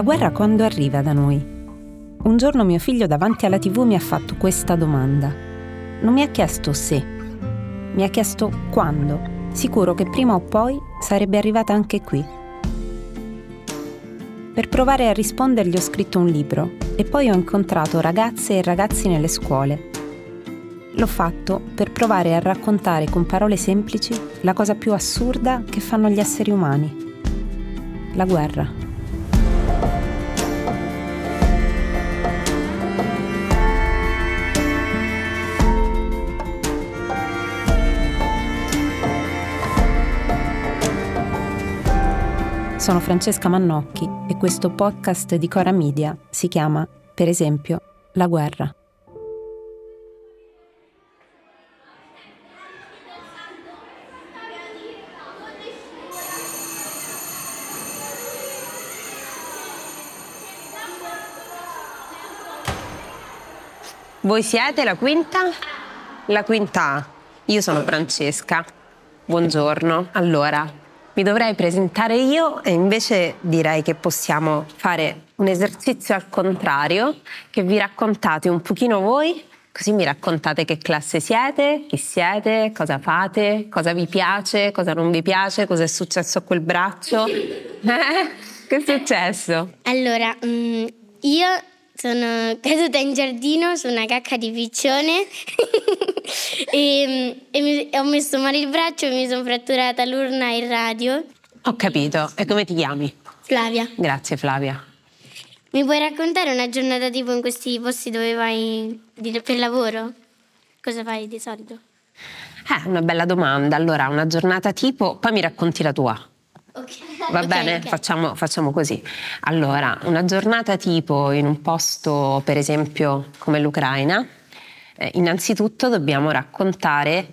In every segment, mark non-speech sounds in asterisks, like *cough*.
La guerra quando arriva da noi? Un giorno mio figlio davanti alla tv mi ha fatto questa domanda. Non mi ha chiesto se, mi ha chiesto quando. Sicuro che prima o poi sarebbe arrivata anche qui. Per provare a rispondergli ho scritto un libro e poi ho incontrato ragazze e ragazzi nelle scuole. L'ho fatto per provare a raccontare con parole semplici la cosa più assurda che fanno gli esseri umani. La guerra. Sono Francesca Mannocchi e questo podcast di Cora Media si chiama, per esempio, La guerra. Voi siete la quinta? La quinta. Io sono Francesca. Buongiorno. Allora, mi dovrei presentare io e invece direi che possiamo fare un esercizio al contrario, che vi raccontate un pochino voi, così mi raccontate che classe siete, chi siete, cosa fate, cosa vi piace, cosa non vi piace, cosa è successo a quel braccio. *laughs* Eh? Che è successo? Allora, mm, io sono *laughs* caduta in giardino su una cacca di piccione *laughs* e, e mi, ho messo male il braccio e mi sono fratturata l'urna e il radio. Ho capito. E come ti chiami? Flavia. Grazie Flavia. Mi puoi raccontare una giornata tipo in questi posti dove vai per lavoro? Cosa fai di solito? Eh, una bella domanda. Allora, una giornata tipo, poi mi racconti la tua. Ok. Va okay, bene, okay. Facciamo, facciamo, così. Allora, una giornata tipo in un posto, per esempio, come l'Ucraina, eh, innanzitutto dobbiamo raccontare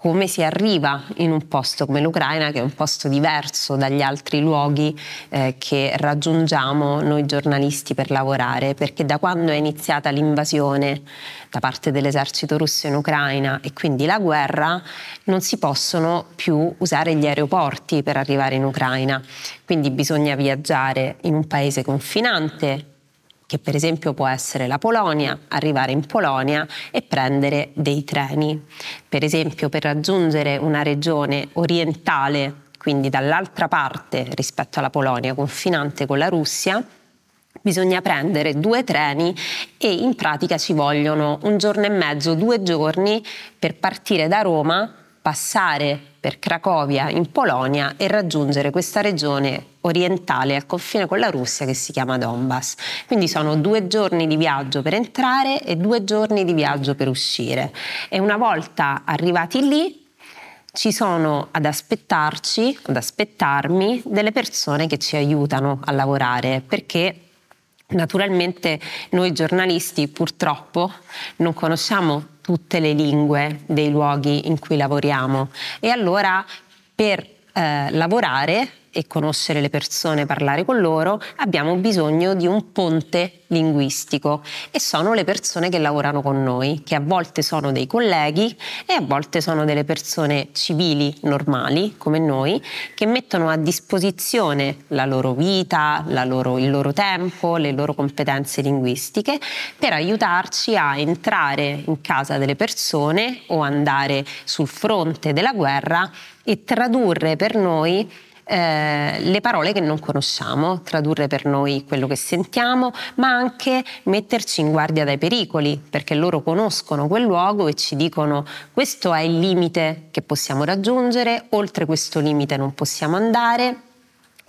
come si arriva in un posto come l'Ucraina, che è un posto diverso dagli altri luoghi eh, che raggiungiamo noi giornalisti per lavorare, perché da quando è iniziata l'invasione da parte dell'esercito russo in Ucraina e quindi la guerra, non si possono più usare gli aeroporti per arrivare in Ucraina. Quindi bisogna viaggiare in un paese confinante che per esempio può essere la Polonia, arrivare in Polonia e prendere dei treni. Per esempio per raggiungere una regione orientale, quindi dall'altra parte rispetto alla Polonia, confinante con la Russia, bisogna prendere due treni e in pratica ci vogliono un giorno e mezzo, due giorni per partire da Roma, passare per Cracovia in Polonia e raggiungere questa regione orientale al confine con la Russia che si chiama Donbass. Quindi sono due giorni di viaggio per entrare e due giorni di viaggio per uscire. E una volta arrivati lì ci sono ad aspettarci, ad aspettarmi delle persone che ci aiutano a lavorare perché Naturalmente noi giornalisti purtroppo non conosciamo tutte le lingue dei luoghi in cui lavoriamo. E allora per eh, lavorare e conoscere le persone, parlare con loro, abbiamo bisogno di un ponte linguistico. E sono le persone che lavorano con noi, che a volte sono dei colleghi e a volte sono delle persone civili, normali, come noi, che mettono a disposizione la loro vita, la loro, il loro tempo, le loro competenze linguistiche per aiutarci a entrare in casa delle persone o andare sul fronte della guerra e tradurre per noi eh, le parole che non conosciamo, tradurre per noi quello che sentiamo, ma anche metterci in guardia dai pericoli, perché loro conoscono quel luogo e ci dicono questo è il limite che possiamo raggiungere, oltre questo limite non possiamo andare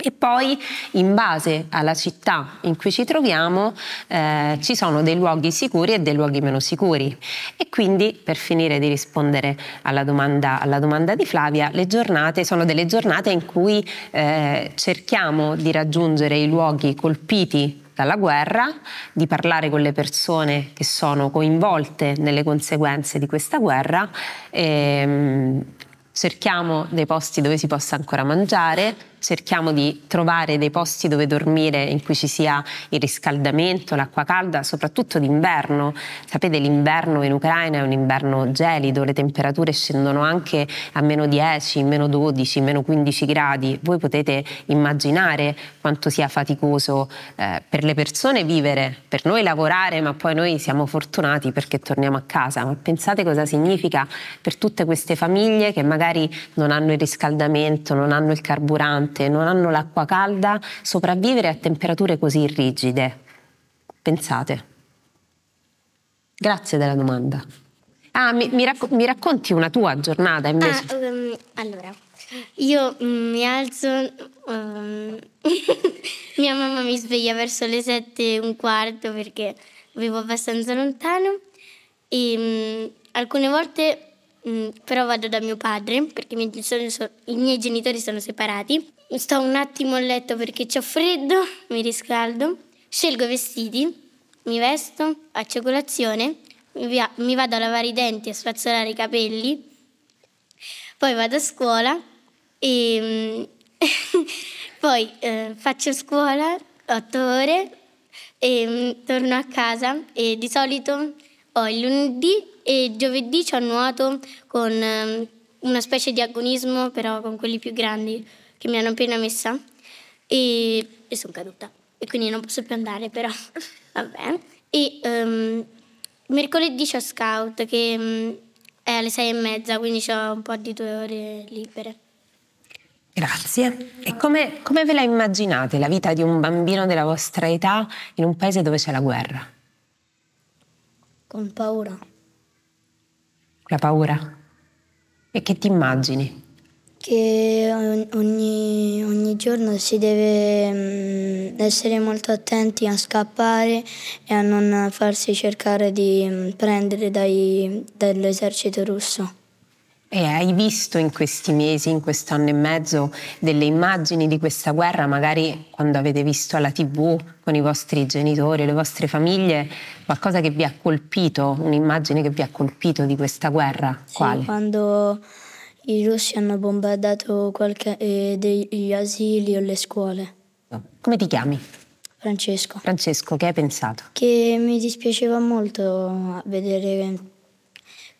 e poi, in base alla città in cui ci troviamo, eh, ci sono dei luoghi sicuri e dei luoghi meno sicuri. E quindi, per finire di rispondere alla domanda, alla domanda di Flavia, le giornate sono delle giornate in cui eh, cerchiamo di raggiungere i luoghi colpiti dalla guerra, di parlare con le persone che sono coinvolte nelle conseguenze di questa guerra. E, ehm, cerchiamo dei posti dove si possa ancora mangiare, cerchiamo di trovare dei posti dove dormire in cui ci sia il riscaldamento, l'acqua calda, soprattutto d'inverno. Sapete, l'inverno in Ucraina è un inverno gelido, le temperature scendono anche a meno 10, meno 12, meno 15 gradi. Voi potete immaginare quanto sia faticoso eh, per le persone vivere, per noi lavorare, ma poi noi siamo fortunati perché torniamo a casa. Ma pensate cosa significa per tutte queste famiglie che magari non hanno il riscaldamento, non hanno il carburante, non hanno l'acqua calda, sopravvivere a temperature così rigide. Pensate. Grazie della domanda. Ah, mi, mi, racc- mi racconti una tua giornata invece? Ah, um, allora, io mm, mi alzo, um, *laughs* mia mamma mi sveglia verso le sette e un quarto perché vivo abbastanza lontano e um, alcune volte Mm, però vado da mio padre perché i miei, genitori, i miei genitori sono separati. Sto un attimo a letto perché ho freddo, mi riscaldo, scelgo vestiti, mi vesto, faccio colazione, mi, vado a lavare i denti, a spazzolare i capelli, poi vado a scuola e *laughs* poi eh, faccio scuola otto ore e mm, torno a casa e di solito ho il lunedì e giovedì ci ho nuoto con um, una specie di agonismo, però con quelli più grandi che mi hanno appena messa e, e sono caduta e quindi non posso più andare, però *laughs* vabbè. E um, mercoledì c'ho scout che um, è alle sei e mezza, quindi ho un po' di due ore libere. Grazie. E come, come ve la immaginate la vita di un bambino della vostra età in un paese dove c'è la guerra? Con paura la paura? E che ti immagini? Che ogni, ogni giorno si deve mm, essere molto attenti a scappare e a non farsi cercare di mm, prendere dai, dall'esercito russo. E hai visto in questi mesi, in questo anno e mezzo, delle immagini di questa guerra, magari quando avete visto alla tv con i vostri genitori, le vostre famiglie, qualcosa che vi ha colpito, un'immagine che vi ha colpito di questa guerra? Sì, Quale? quando i russi hanno bombardato qualche, eh, degli asili o le scuole. Come ti chiami? Francesco. Francesco, che hai pensato? Che mi dispiaceva molto vedere eh,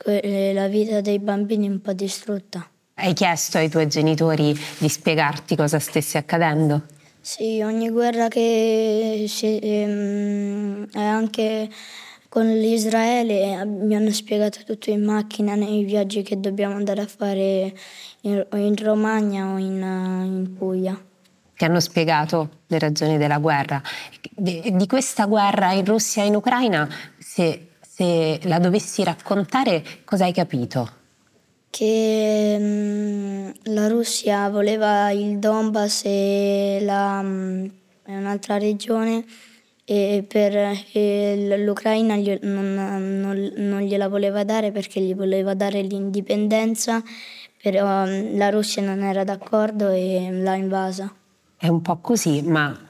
la vita dei bambini un po' distrutta. Hai chiesto ai tuoi genitori di spiegarti cosa stesse accadendo? Sì, ogni guerra che si, ehm, anche con l'Israele mi hanno spiegato tutto in macchina nei viaggi che dobbiamo andare a fare in, in Romagna o in, in Puglia. Ti hanno spiegato le ragioni della guerra. Di, di questa guerra in Russia e in Ucraina, se se la dovessi raccontare, cosa hai capito? Che mh, mm, la Russia voleva il Donbass e la, mh, mm, un'altra regione e per e l'Ucraina non, non, non, gliela voleva dare perché gli voleva dare l'indipendenza, però mm, la Russia non era d'accordo e l'ha invasa. È un po' così, ma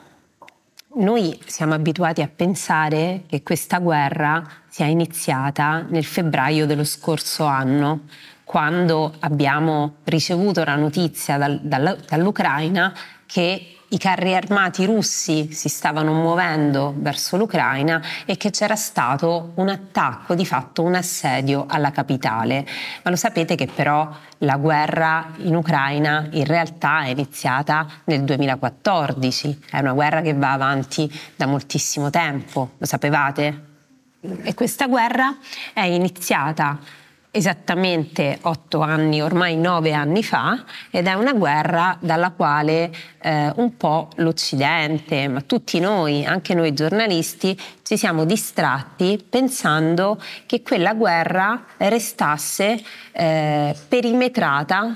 noi siamo abituati a pensare che questa guerra sia iniziata nel febbraio dello scorso anno, quando abbiamo ricevuto la notizia dal, dall'Ucraina che i carri armati russi si stavano muovendo verso l'Ucraina e che c'era stato un attacco, di fatto un assedio alla capitale. Ma lo sapete che però la guerra in Ucraina in realtà è iniziata nel 2014, è una guerra che va avanti da moltissimo tempo, lo sapevate? E questa guerra è iniziata esattamente otto anni, ormai nove anni fa, ed è una guerra dalla quale eh, un po' l'Occidente, ma tutti noi, anche noi giornalisti, ci siamo distratti pensando che quella guerra restasse eh, perimetrata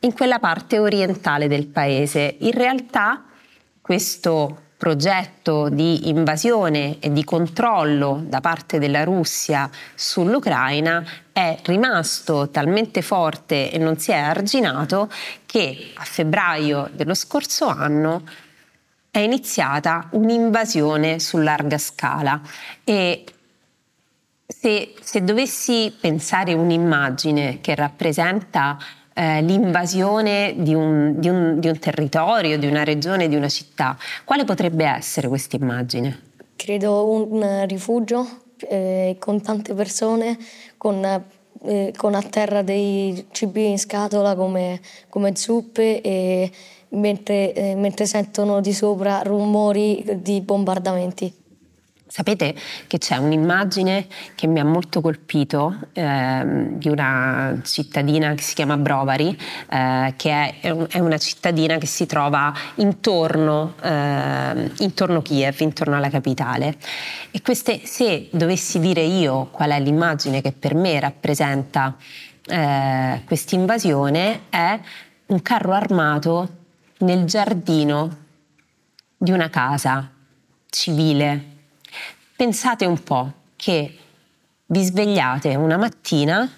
in quella parte orientale del paese. In realtà questo progetto di invasione e di controllo da parte della Russia sull'Ucraina è rimasto talmente forte e non si è arginato che a febbraio dello scorso anno è iniziata un'invasione su larga scala. E se, se dovessi pensare un'immagine che rappresenta eh, l'invasione di un, di, un, di un territorio, di una regione, di una città, quale potrebbe essere questa immagine? Credo un rifugio eh, con tante persone, con, eh, con, a terra dei cibi in scatola come, come zuppe e mentre, eh, mentre sentono di sopra rumori di bombardamenti. Sapete che c'è un'immagine che mi ha molto colpito eh, di una cittadina che si chiama Brovary, eh, che è, è, una cittadina che si trova intorno, eh, intorno Kiev, intorno alla capitale. E queste, se dovessi dire io qual è l'immagine che per me rappresenta eh, questa invasione, è un carro armato nel giardino di una casa civile Pensate un po' che vi svegliate una mattina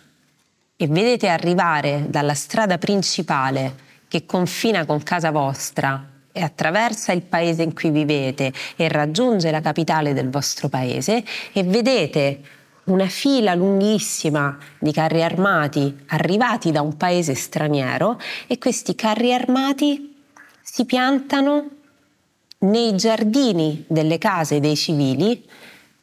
e vedete arrivare dalla strada principale che confina con casa vostra e attraversa il paese in cui vivete e raggiunge la capitale del vostro paese e vedete una fila lunghissima di carri armati arrivati da un paese straniero e questi carri armati si piantano nei giardini delle case dei civili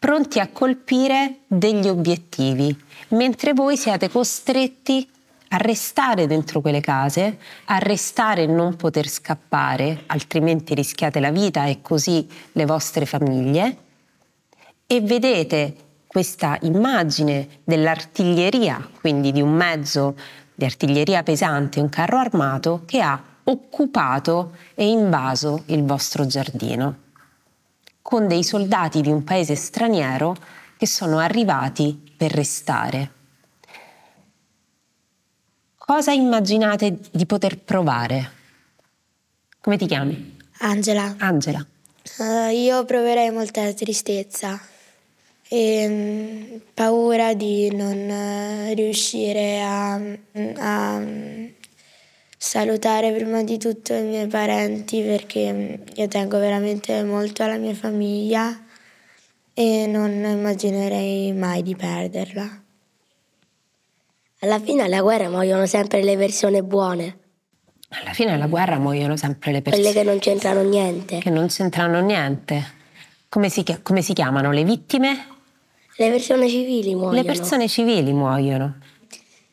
pronti a colpire degli obiettivi, mentre voi siete costretti a restare dentro quelle case, a restare e non poter scappare, altrimenti rischiate la vita e così le vostre famiglie. E vedete questa immagine dell'artiglieria, quindi di un mezzo di artiglieria pesante, un carro armato, che ha occupato e invaso il vostro giardino con dei soldati di un paese straniero che sono arrivati per restare. Cosa immaginate di poter provare? Come ti chiami? Angela. Angela. Uh, io proverei molta tristezza e um, paura di non uh, riuscire a, a salutare prima di tutto i miei parenti perché mm, io tengo veramente molto alla mia famiglia e non immaginerei mai di perderla. Alla fine alla guerra muoiono sempre le persone buone. Alla fine alla guerra muoiono sempre le persone. Quelle che non c'entrano niente. Che non c'entrano niente. Come si, come si chiamano? Le vittime? Le persone civili muoiono. Le persone civili muoiono.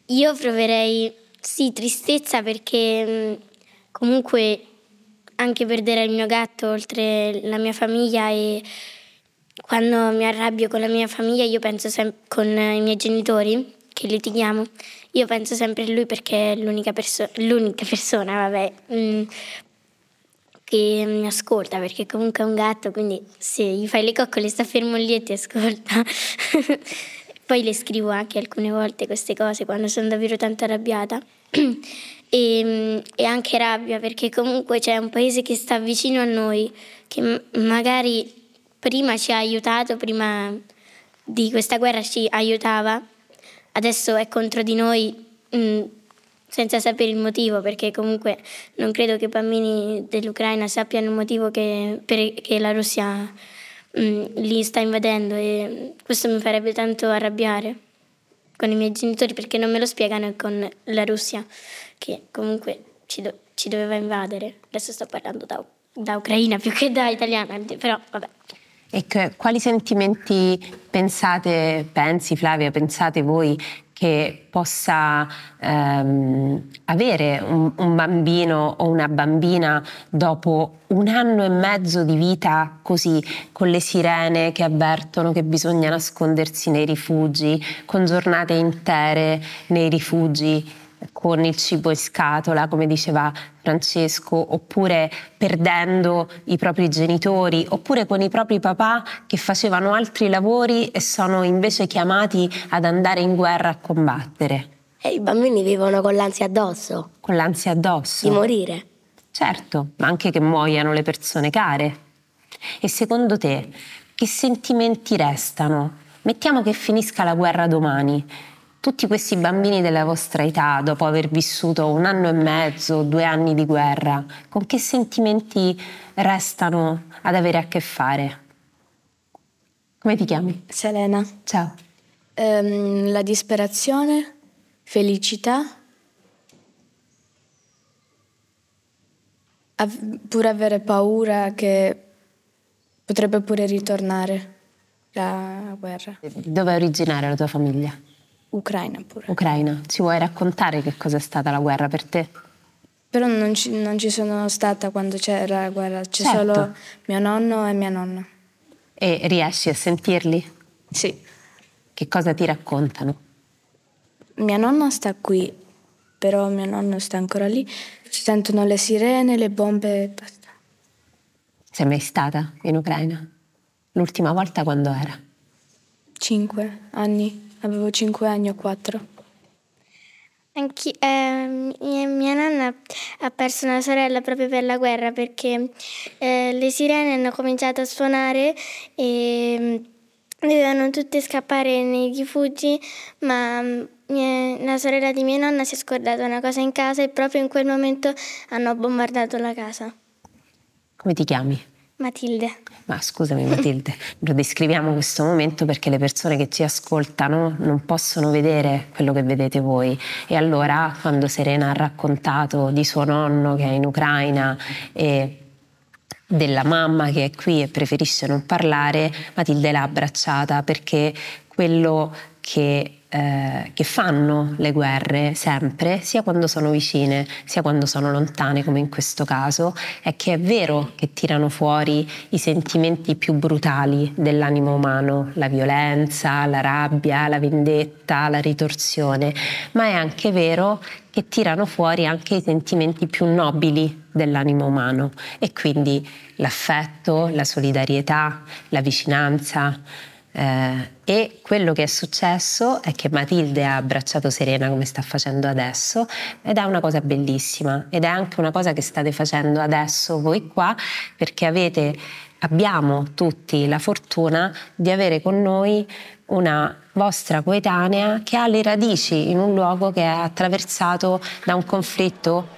Io proverei sì, tristezza perché mm, comunque anche perdere il mio gatto oltre la mia famiglia e quando mi arrabbio con la mia famiglia io penso sempre con i miei genitori che litighiamo io penso sempre a lui perché è l'unica, perso- l'unica *laughs* persona vabbè, mm, che mi ascolta perché comunque è un gatto quindi se gli fai le coccole sta fermo lì e ti ascolta *laughs* Poi le scrivo anche alcune volte queste cose quando sono davvero tanto arrabbiata. *clears throat* e, e, anche rabbia perché comunque c'è un paese che sta vicino a noi, che magari prima ci ha aiutato, prima di questa guerra ci aiutava, adesso è contro di noi mh, senza sapere il motivo, perché comunque non credo che i bambini dell'Ucraina sappiano il motivo che, perché la Russia Mm, li sta invadendo e questo mi farebbe tanto arrabbiare con i miei genitori perché non me lo spiegano con la Russia che comunque ci, do- ci doveva invadere. Adesso sto parlando da, da Ucraina più che da italiana, però vabbè. E quali sentimenti pensate, pensi Flavia, pensate voi che possa ehm, avere un, un, bambino o una bambina dopo un anno e mezzo di vita così, con le sirene che avvertono che bisogna nascondersi nei rifugi, con giornate intere nei rifugi con il cibo in scatola, come diceva Francesco, oppure perdendo i propri genitori, oppure con i propri papà che facevano altri lavori e sono invece chiamati ad andare in guerra a combattere. E i bambini vivono con l'ansia addosso. Con l'ansia addosso. Di morire. Certo, ma anche che muoiano le persone care. E secondo te, che sentimenti restano? Mettiamo che finisca la guerra domani tutti questi bambini della vostra età, dopo aver vissuto un anno e mezzo, due anni di guerra, con che sentimenti restano ad avere a che fare? Come ti chiami? Selena. Ciao. Um, la disperazione, felicità pure avere paura che potrebbe pure ritornare la guerra. Dove è originaria la tua famiglia? Ucraina pure. Ucraina. Ci vuoi raccontare che cosa è stata la guerra per te? Però non ci, non ci sono stata quando c'era la guerra, c'è Certo. solo mio nonno e mia nonna. E riesci a sentirli? Sì. Che cosa ti raccontano? Mia nonna sta qui, però mio nonno sta ancora lì. Si sentono le sirene, le bombe e basta. Sei mai stata in Ucraina? L'ultima volta quando era? Cinque anni, avevo cinque anni o quattro. Anche, eh, mia, mia nonna ha perso una sorella proprio per la guerra perché eh, le sirene hanno cominciato a suonare e mm, dovevano tutte scappare nei rifugi, ma mm, mia- la sorella di mia nonna si è scordata una cosa in casa e proprio in quel momento hanno bombardato la casa. Come ti chiami? Matilde. Ma scusami Matilde, lo descriviamo questo momento perché le persone che ci ascoltano non possono vedere quello che vedete voi. E allora quando Serena ha raccontato di suo nonno che è in Ucraina e della mamma che è qui e preferisce non parlare, Matilde l'ha abbracciata perché quello che, eh, che fanno le guerre sempre, sia quando sono vicine, sia quando sono lontane, come in questo caso, è che è vero che tirano fuori i sentimenti più brutali dell'animo umano, la violenza, la rabbia, la vendetta, la ritorsione, ma è anche vero che tirano fuori anche i sentimenti più nobili dell'animo umano e quindi l'affetto, la solidarietà, la vicinanza. Eh, e quello che è successo è che Matilde ha abbracciato Serena come sta facendo adesso ed è una cosa bellissima ed è anche una cosa che state facendo adesso voi qua perché avete, abbiamo tutti la fortuna di avere con noi una vostra coetanea che ha le radici in un luogo che è attraversato da un conflitto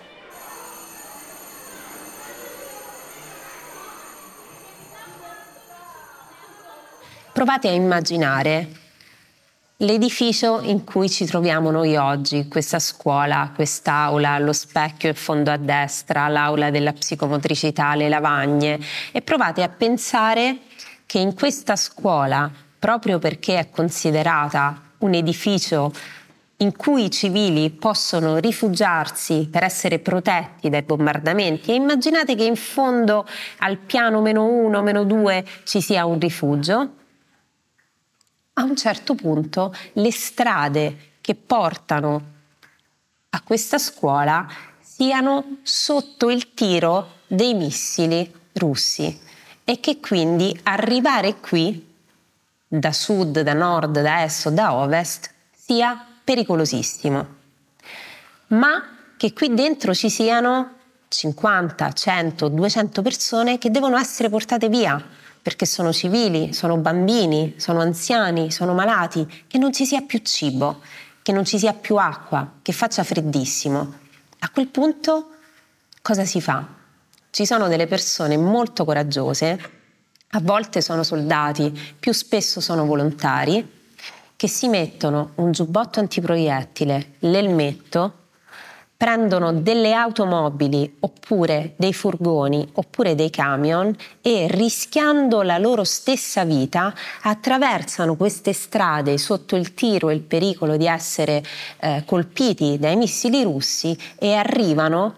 Provate a immaginare l'edificio in cui ci troviamo noi oggi, questa scuola, quest'aula, lo specchio in fondo a destra, l'aula della psicomotricità, le lavagne e provate a pensare che in questa scuola, proprio perché è considerata un edificio in cui i civili possono rifugiarsi per essere protetti dai bombardamenti e immaginate che in fondo al piano meno uno, meno due ci sia un rifugio, a un certo punto le strade che portano a questa scuola siano sotto il tiro dei missili russi e che quindi arrivare qui da sud, da nord, da est o da ovest sia pericolosissimo. Ma che qui dentro ci siano 50, 100, 200 persone che devono essere portate via perché sono civili, sono bambini, sono anziani, sono malati, che non ci sia più cibo, che non ci sia più acqua, che faccia freddissimo. A quel punto cosa si fa? Ci sono delle persone molto coraggiose, a volte sono soldati, più spesso sono volontari, che si mettono un giubbotto antiproiettile, l'elmetto, prendono delle automobili oppure dei furgoni oppure dei camion e rischiando la loro stessa vita attraversano queste strade sotto il tiro e il pericolo di essere eh, colpiti dai missili russi e arrivano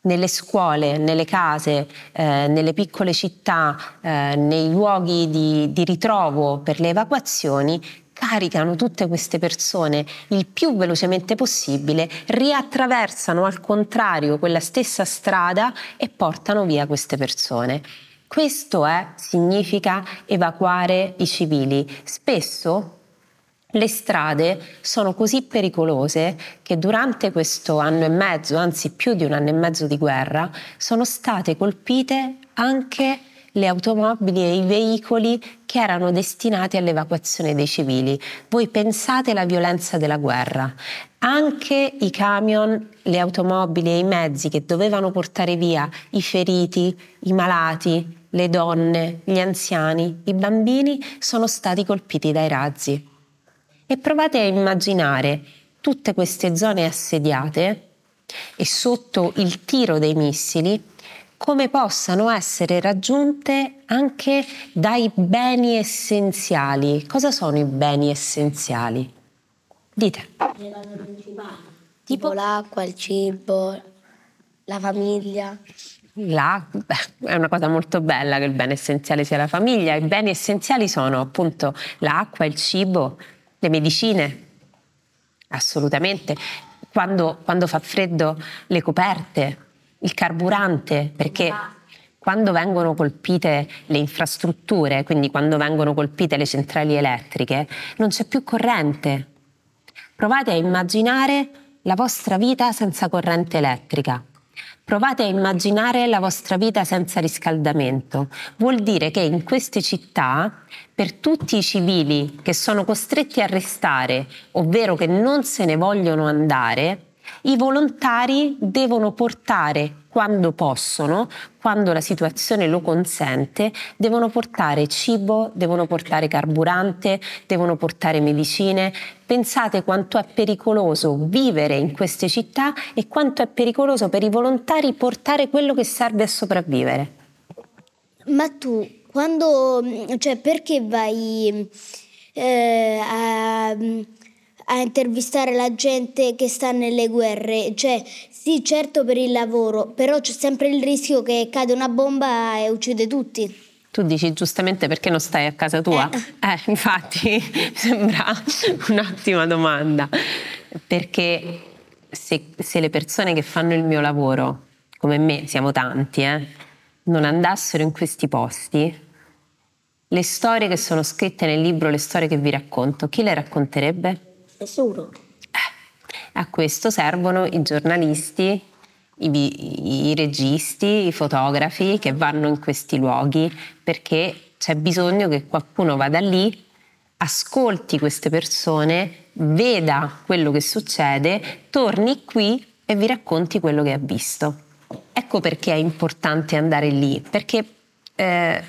nelle scuole, nelle case, eh, nelle piccole città, eh, nei luoghi di, di ritrovo per le evacuazioni, caricano tutte queste persone il più velocemente possibile, riattraversano al contrario quella stessa strada e portano via queste persone. Questo è, significa evacuare i civili. Spesso le strade sono così pericolose che durante questo anno e mezzo, anzi più di un anno e mezzo di guerra, sono state colpite anche le automobili e i veicoli che erano destinati all'evacuazione dei civili. Voi pensate alla violenza della guerra. Anche i camion, le automobili e i mezzi che dovevano portare via i feriti, i malati, le donne, gli anziani, i bambini sono stati colpiti dai razzi. E provate a immaginare tutte queste zone assediate e sotto il tiro dei missili, come possano essere raggiunte anche dai beni essenziali. Cosa sono i beni essenziali? Dite. Tipo l'acqua, il cibo, la famiglia. La, beh, è una cosa molto bella che il bene essenziale sia la famiglia. I beni essenziali sono appunto l'acqua, il cibo, le medicine. Assolutamente. Quando, quando fa freddo, le coperte, il carburante, perché quando vengono colpite le infrastrutture, quindi quando vengono colpite le centrali elettriche, non c'è più corrente. Provate a immaginare la vostra vita senza corrente elettrica. Provate a immaginare la vostra vita senza riscaldamento. Vuol dire che in queste città, per tutti i civili che sono costretti a restare, ovvero che non se ne vogliono andare, i volontari devono portare quando possono, quando la situazione lo consente, devono portare cibo, devono portare carburante, devono portare medicine. Pensate quanto è pericoloso vivere in queste città e quanto è pericoloso per i volontari portare quello che serve a sopravvivere. Ma tu, quando, cioè, perché vai eh, a a intervistare la gente che sta nelle guerre. Cioè, sì, certo per il lavoro, però c'è sempre il rischio che cade una bomba e uccide tutti. Tu dici giustamente perché non stai a casa tua? Eh, eh infatti, *laughs* sembra un'ottima domanda. Perché se, se, le persone che fanno il mio lavoro, come me, siamo tanti, eh, non andassero in questi posti, le storie che sono scritte nel libro, le storie che vi racconto, chi le racconterebbe? Nessuno. A questo servono i giornalisti, i, i registi, i fotografi che vanno in questi luoghi perché c'è bisogno che qualcuno vada lì, ascolti queste persone, veda quello che succede, torni qui e vi racconti quello che ha visto. Ecco perché è importante andare lì, perché eh,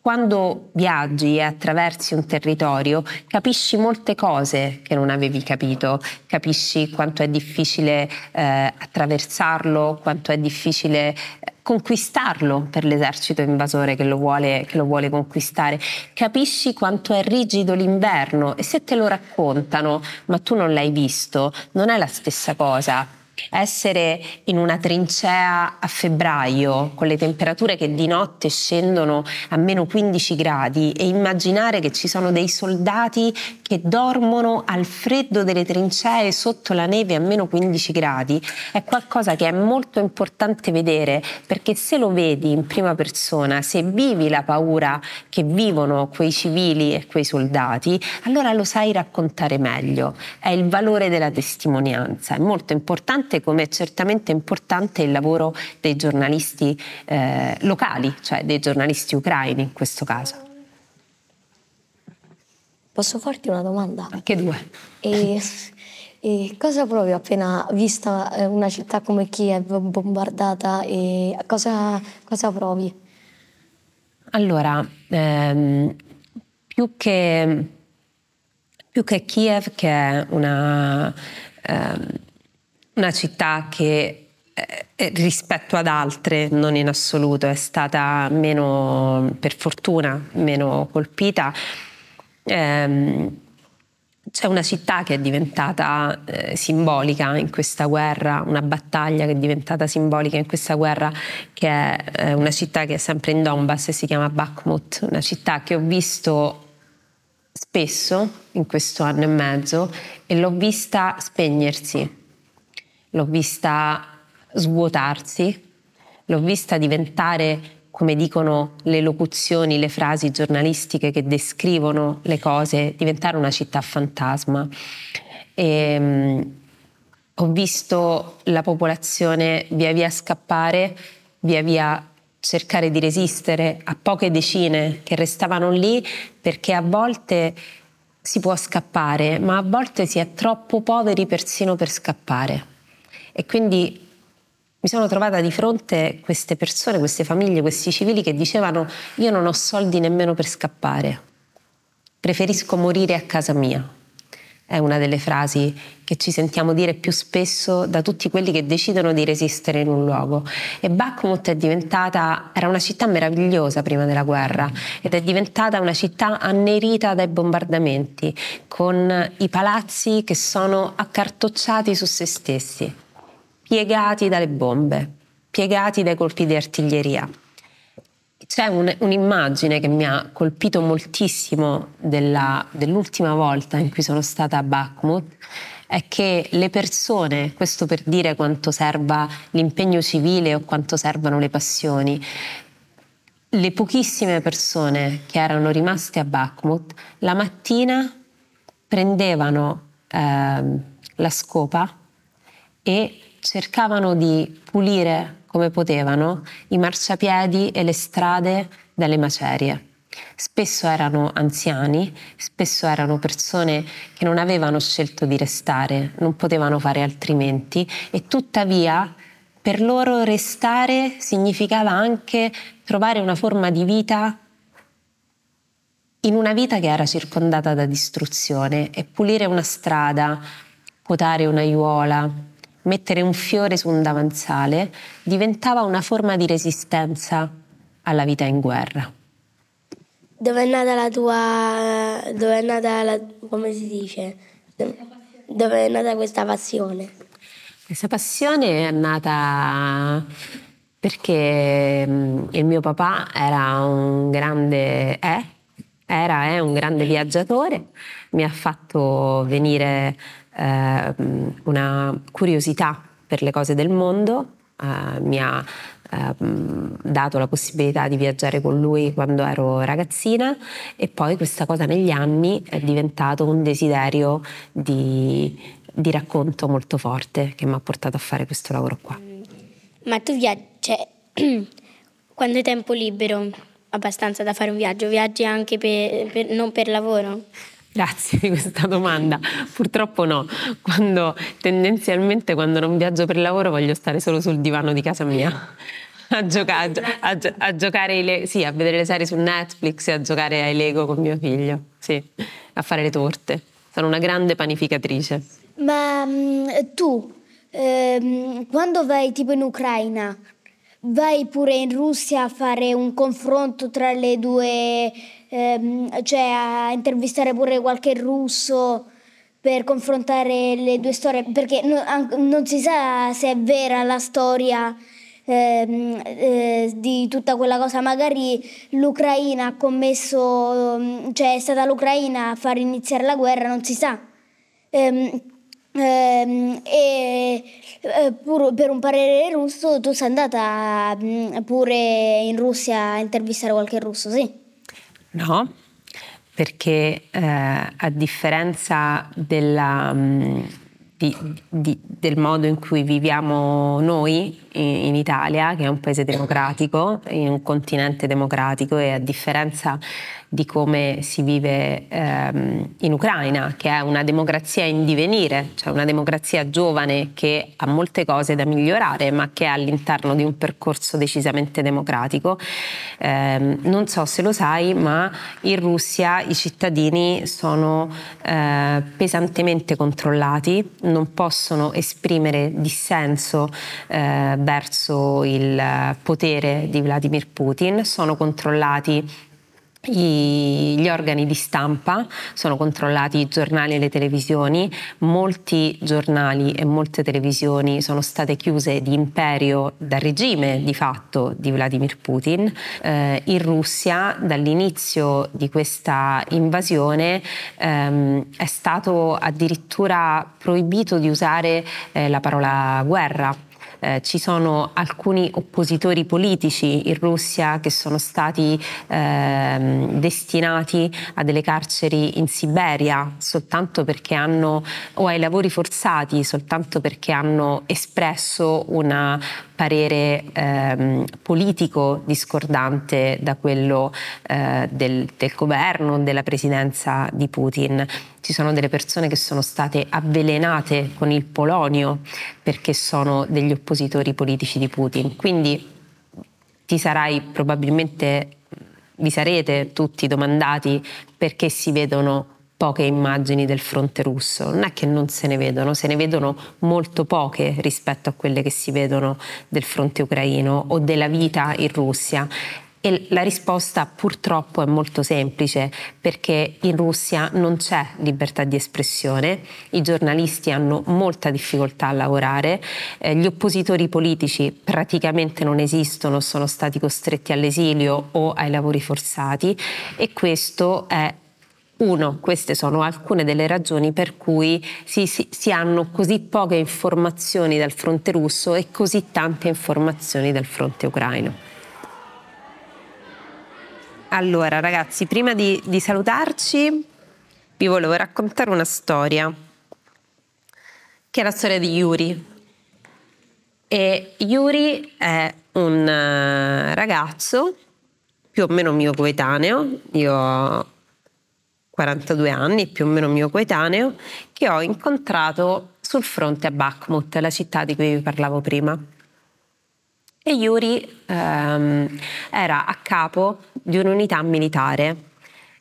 quando viaggi e attraversi un territorio capisci molte cose che non avevi capito, capisci quanto è difficile eh, attraversarlo, quanto è difficile eh, conquistarlo per l'esercito invasore che lo, vuole, che lo vuole conquistare, capisci quanto è rigido l'inverno e se te lo raccontano ma tu non l'hai visto, non è la stessa cosa essere in una trincea a febbraio con le temperature che di notte scendono a meno 15 gradi e immaginare che ci sono dei soldati che dormono al freddo delle trincee sotto la neve a meno 15 gradi è qualcosa che è molto importante vedere perché se lo vedi in prima persona, se vivi la paura che vivono quei civili e quei soldati, allora lo sai raccontare meglio. È il valore della testimonianza, è molto importante come è certamente importante il lavoro dei giornalisti eh, locali, cioè dei giornalisti ucraini in questo caso. Posso farti una domanda? Anche due. E, e cosa provi appena vista eh, una città come Kiev bombardata e cosa, cosa provi? Allora, ehm, più, che, più che Kiev, che è una... Ehm, una città che eh, eh, rispetto ad altre, non in assoluto, è stata meno, per fortuna, meno colpita. Eh, c'è una città che è diventata eh, simbolica in questa guerra, una battaglia che è diventata simbolica in questa guerra, che è eh, una città che è sempre in Donbass e si chiama Bakhmut, una città che ho visto spesso in questo anno e mezzo e l'ho vista spegnersi l'ho vista svuotarsi, l'ho vista diventare, come dicono le locuzioni, le frasi giornalistiche che descrivono le cose, diventare una città fantasma. E, um, ho visto la popolazione via via scappare, via via cercare di resistere a poche decine che restavano lì perché a volte si può scappare, ma a volte si è troppo poveri persino per scappare. E quindi mi sono trovata di fronte queste persone, queste famiglie, questi civili che dicevano io non ho soldi nemmeno per scappare, preferisco morire a casa mia, è una delle frasi che ci sentiamo dire più spesso da tutti quelli che decidono di resistere in un luogo. E Bakhmut è diventata, era una città meravigliosa prima della guerra ed è diventata una città annerita dai bombardamenti, con i palazzi che sono accartocciati su se stessi, piegati dalle bombe, piegati dai colpi di artiglieria. C'è un, un'immagine che mi ha colpito moltissimo della, dell'ultima volta in cui sono stata a Bakhmut, è che le persone, questo per dire quanto serva l'impegno civile o quanto servano le passioni, le pochissime persone che erano rimaste a Bakhmut, la mattina prendevano eh, la scopa e cercavano di pulire come potevano i marciapiedi e le strade dalle macerie. Spesso erano anziani, spesso erano persone che non avevano scelto di restare, non potevano fare altrimenti e tuttavia per loro restare significava anche trovare una forma di vita in una vita che era circondata da distruzione e pulire una strada, potare un'aiuola, mettere un fiore su un davanzale diventava una forma di resistenza alla vita in guerra. Dove è nata la tua... dove è nata la... come si dice? Dove è nata questa passione? Questa passione è nata perché mm, il mio papà era un grande... è, era è un grande viaggiatore, mi ha fatto venire eh, una curiosità per le cose del mondo, eh, mi ha eh, dato la possibilità di viaggiare con lui quando ero ragazzina e poi questa cosa negli anni è diventato un desiderio di, di racconto molto forte che mi ha portato a fare questo lavoro qua. Ma tu viaggi, cioè, *clears throat* quando hai tempo libero, abbastanza da fare un viaggio, viaggi anche per, per, non per lavoro? Grazie *laughs* di questa domanda. Purtroppo no, quando, tendenzialmente quando non viaggio per lavoro voglio stare solo sul divano di casa mia. A, giocare, a, a, giocare le, sì, a vedere le serie su Netflix e a giocare ai Lego con mio figlio, sì, a fare le torte. Sono una grande panificatrice. Ma mm, tu, ehm, quando vai tipo in Ucraina, vai pure in Russia a fare un confronto tra le due ehm, cioè a intervistare pure qualche russo per confrontare le due storie, perché non, non si sa se è vera la storia ehm, eh, di tutta quella cosa, magari l'Ucraina ha commesso, cioè è stata l'Ucraina a far iniziare la guerra, non si sa. Ehm, ehm, e eh, per un parere russo tu sei andata mm, pure in Russia a intervistare qualche russo, sì? No, perché eh, a differenza della, mm, di, di, del modo in cui viviamo noi in, Italia, che è un paese democratico, in un continente democratico e a differenza di come si vive ehm, in Ucraina, che è una democrazia in divenire, cioè una democrazia giovane che ha molte cose da migliorare, ma che è all'interno di un percorso decisamente democratico. Eh, non so se lo sai, ma in Russia i cittadini sono eh, pesantemente controllati, non possono esprimere dissenso eh, verso il potere di Vladimir Putin, sono controllati gli organi di stampa, sono controllati i giornali e le televisioni, molti giornali e molte televisioni sono state chiuse di imperio dal regime di fatto di Vladimir Putin. Eh, in Russia dall'inizio di questa invasione ehm, è stato addirittura proibito di usare eh, la parola guerra eh, ci sono alcuni oppositori politici in Russia che sono stati eh, destinati a delle carceri in Siberia soltanto perché hanno, o ai lavori forzati soltanto perché hanno espresso un parere ehm, politico discordante da quello eh, del, del governo, della presidenza di Putin ci sono delle persone che sono state avvelenate con il polonio perché sono degli oppositori politici di Putin. Quindi ti sarai probabilmente, vi sarete tutti domandati perché si vedono poche immagini del fronte russo, non è che non se ne vedono, se ne vedono molto poche rispetto a quelle che si vedono del fronte ucraino o della vita in Russia. E la risposta purtroppo è molto semplice perché in Russia non c'è libertà di espressione, i giornalisti hanno molta difficoltà a lavorare, eh, gli oppositori politici praticamente non esistono, sono stati costretti all'esilio o ai lavori forzati e questo è uno, queste sono alcune delle ragioni per cui si, si, si, hanno così poche informazioni dal fronte russo e così tante informazioni dal fronte ucraino. Allora ragazzi, prima di, di salutarci vi volevo raccontare una storia, che è la storia di Yuri. E Yuri è un uh, ragazzo più o meno mio coetaneo, io 42 anni, più o meno mio coetaneo, che ho incontrato sul fronte a Bakhmut, la città di cui vi parlavo prima. E Yuri ehm, era a capo di un'unità militare.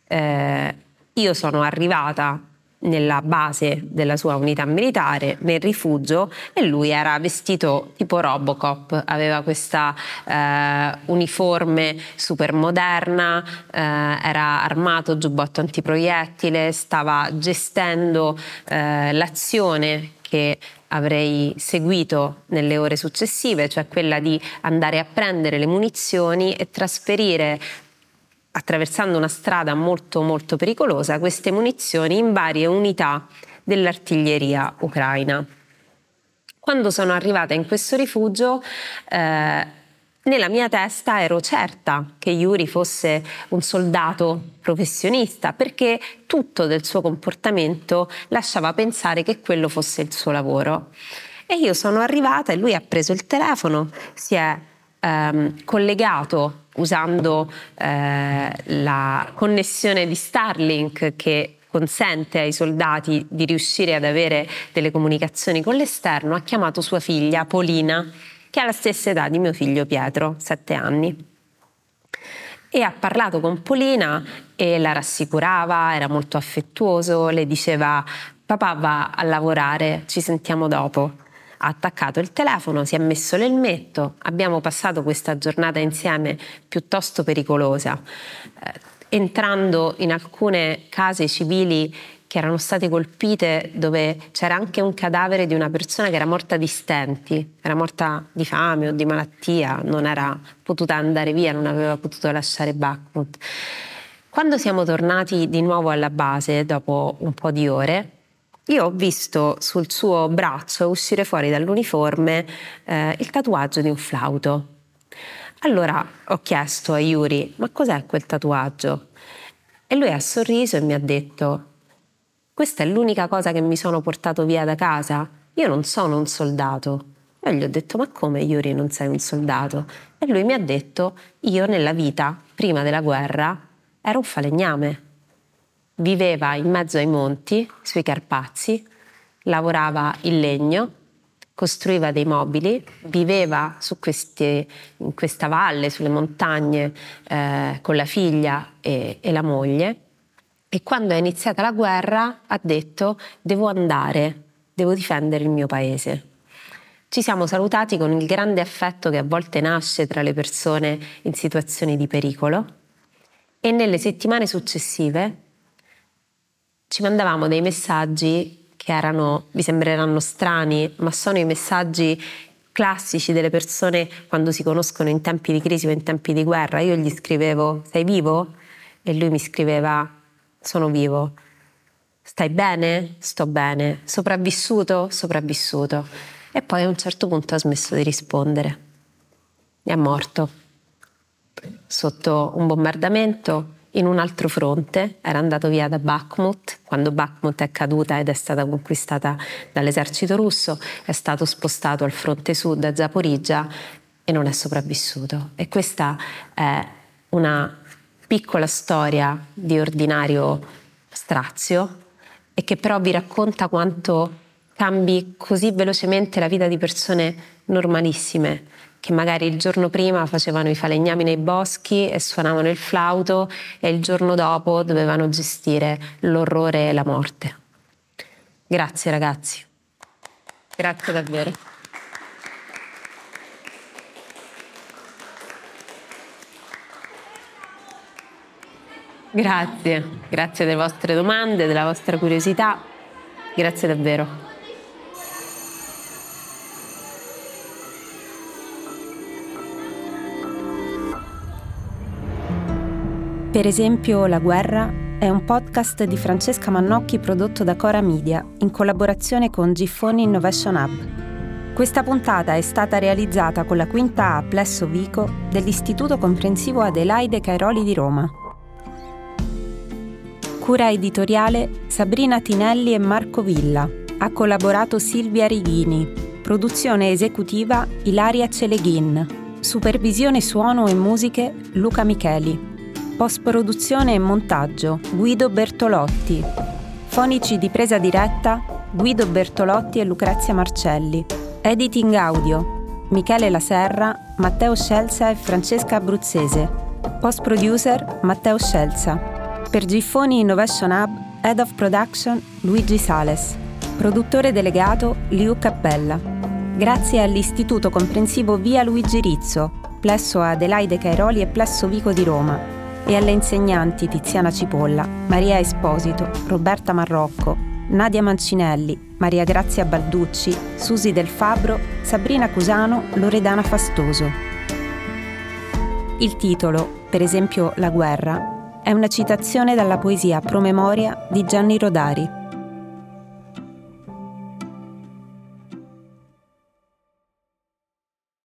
Eh, io sono arrivata nella base della sua unità militare, nel rifugio, e lui era vestito tipo Robocop, aveva questa eh, uniforme super moderna, eh, era armato, giubbotto antiproiettile, stava gestendo eh, l'azione che avrei seguito nelle ore successive, cioè quella di andare a prendere le munizioni e trasferire attraversando una strada molto molto pericolosa, queste munizioni in varie unità dell'artiglieria ucraina. Quando sono arrivata in questo rifugio, eh, nella mia testa ero certa che Yuri fosse un soldato professionista perché tutto del suo comportamento lasciava pensare che quello fosse il suo lavoro. E io sono arrivata e lui ha preso il telefono, si è ehm, collegato usando eh, la connessione di Starlink che consente ai soldati di riuscire ad avere delle comunicazioni con l'esterno, ha chiamato sua figlia Polina, che ha la stessa età di mio figlio Pietro, sette anni. E ha parlato con Polina e la rassicurava, era molto affettuoso, le diceva papà va a lavorare, ci sentiamo dopo ha attaccato il telefono, si è messo l'elmetto, abbiamo passato questa giornata insieme piuttosto pericolosa, eh, entrando in alcune case civili che erano state colpite dove c'era anche un cadavere di una persona che era morta di stenti, era morta di fame o di malattia, non era potuta andare via, non aveva potuto lasciare Bakhmut. Quando siamo tornati di nuovo alla base, dopo un po' di ore, io ho visto sul suo braccio uscire fuori dall'uniforme eh, il tatuaggio di un flauto. Allora ho chiesto a Yuri, ma cos'è quel tatuaggio? E lui ha sorriso e mi ha detto, questa è l'unica cosa che mi sono portato via da casa, io non sono un soldato. E gli ho detto, ma come Yuri non sei un soldato? E lui mi ha detto, io nella vita, prima della guerra, ero un falegname viveva in mezzo ai monti, sui Carpazi, lavorava il legno, costruiva dei mobili, viveva questi, in questa valle, sulle montagne, eh, con la figlia e, e la moglie. E quando è iniziata la guerra ha detto devo andare, devo difendere il mio paese. Ci siamo salutati con il grande affetto che a volte nasce tra le persone in situazioni di pericolo e nelle settimane successive ci mandavamo dei messaggi che erano, vi sembreranno strani, ma sono i messaggi classici delle persone quando si conoscono in tempi di crisi o in tempi di guerra. Io gli scrivevo sei vivo? E lui mi scriveva sono vivo. Stai bene? Sto bene. Sopravvissuto? Sopravvissuto. E poi a un certo punto ha smesso di rispondere. È morto. Sotto un bombardamento in un altro fronte, era andato via da Bakhmut, quando Bakhmut è caduta ed è stata conquistata dall'esercito russo, è stato spostato al fronte sud a Zaporizia e non è sopravvissuto. E questa è una piccola storia di ordinario strazio e che però vi racconta quanto cambi così velocemente la vita di persone normalissime che magari il giorno prima facevano i falegnami nei boschi e suonavano il flauto e il giorno dopo dovevano gestire l'orrore e la morte. Grazie ragazzi. Grazie davvero. Grazie, grazie delle vostre domande, della vostra curiosità. Grazie davvero. Per esempio La guerra è un podcast di Francesca Mannocchi prodotto da Cora Media in collaborazione con Giffoni Innovation Hub. Questa puntata è stata realizzata con la quinta A Plesso Vico dell'Istituto Comprensivo Adelaide Cairoli di Roma. Cura editoriale Sabrina Tinelli e Marco Villa. Ha collaborato Silvia Righini. Produzione esecutiva Ilaria Celeghin. Supervisione suono e musiche Luca Micheli. Post-produzione e montaggio Guido Bertolotti. Fonici di presa diretta Guido Bertolotti e Lucrezia Marcelli. Editing audio Michele Laserra, Matteo Scelza e Francesca Abruzzese. Post producer Matteo Scelza. Per Giffoni Innovation Hub, Head of Production Luigi Sales. Produttore delegato Liu Cappella. Grazie all'Istituto Comprensivo Via Luigi Rizzo, Plesso Adelaide Cairoli e Plesso Vico di Roma e alle insegnanti Tiziana Cipolla, Maria Esposito, Roberta Marrocco, Nadia Mancinelli, Maria Grazia Balducci, Susi Del Fabbro, Sabrina Cusano, Loredana Fastoso. Il titolo, per esempio La guerra, è una citazione dalla poesia Promemoria di Gianni Rodari.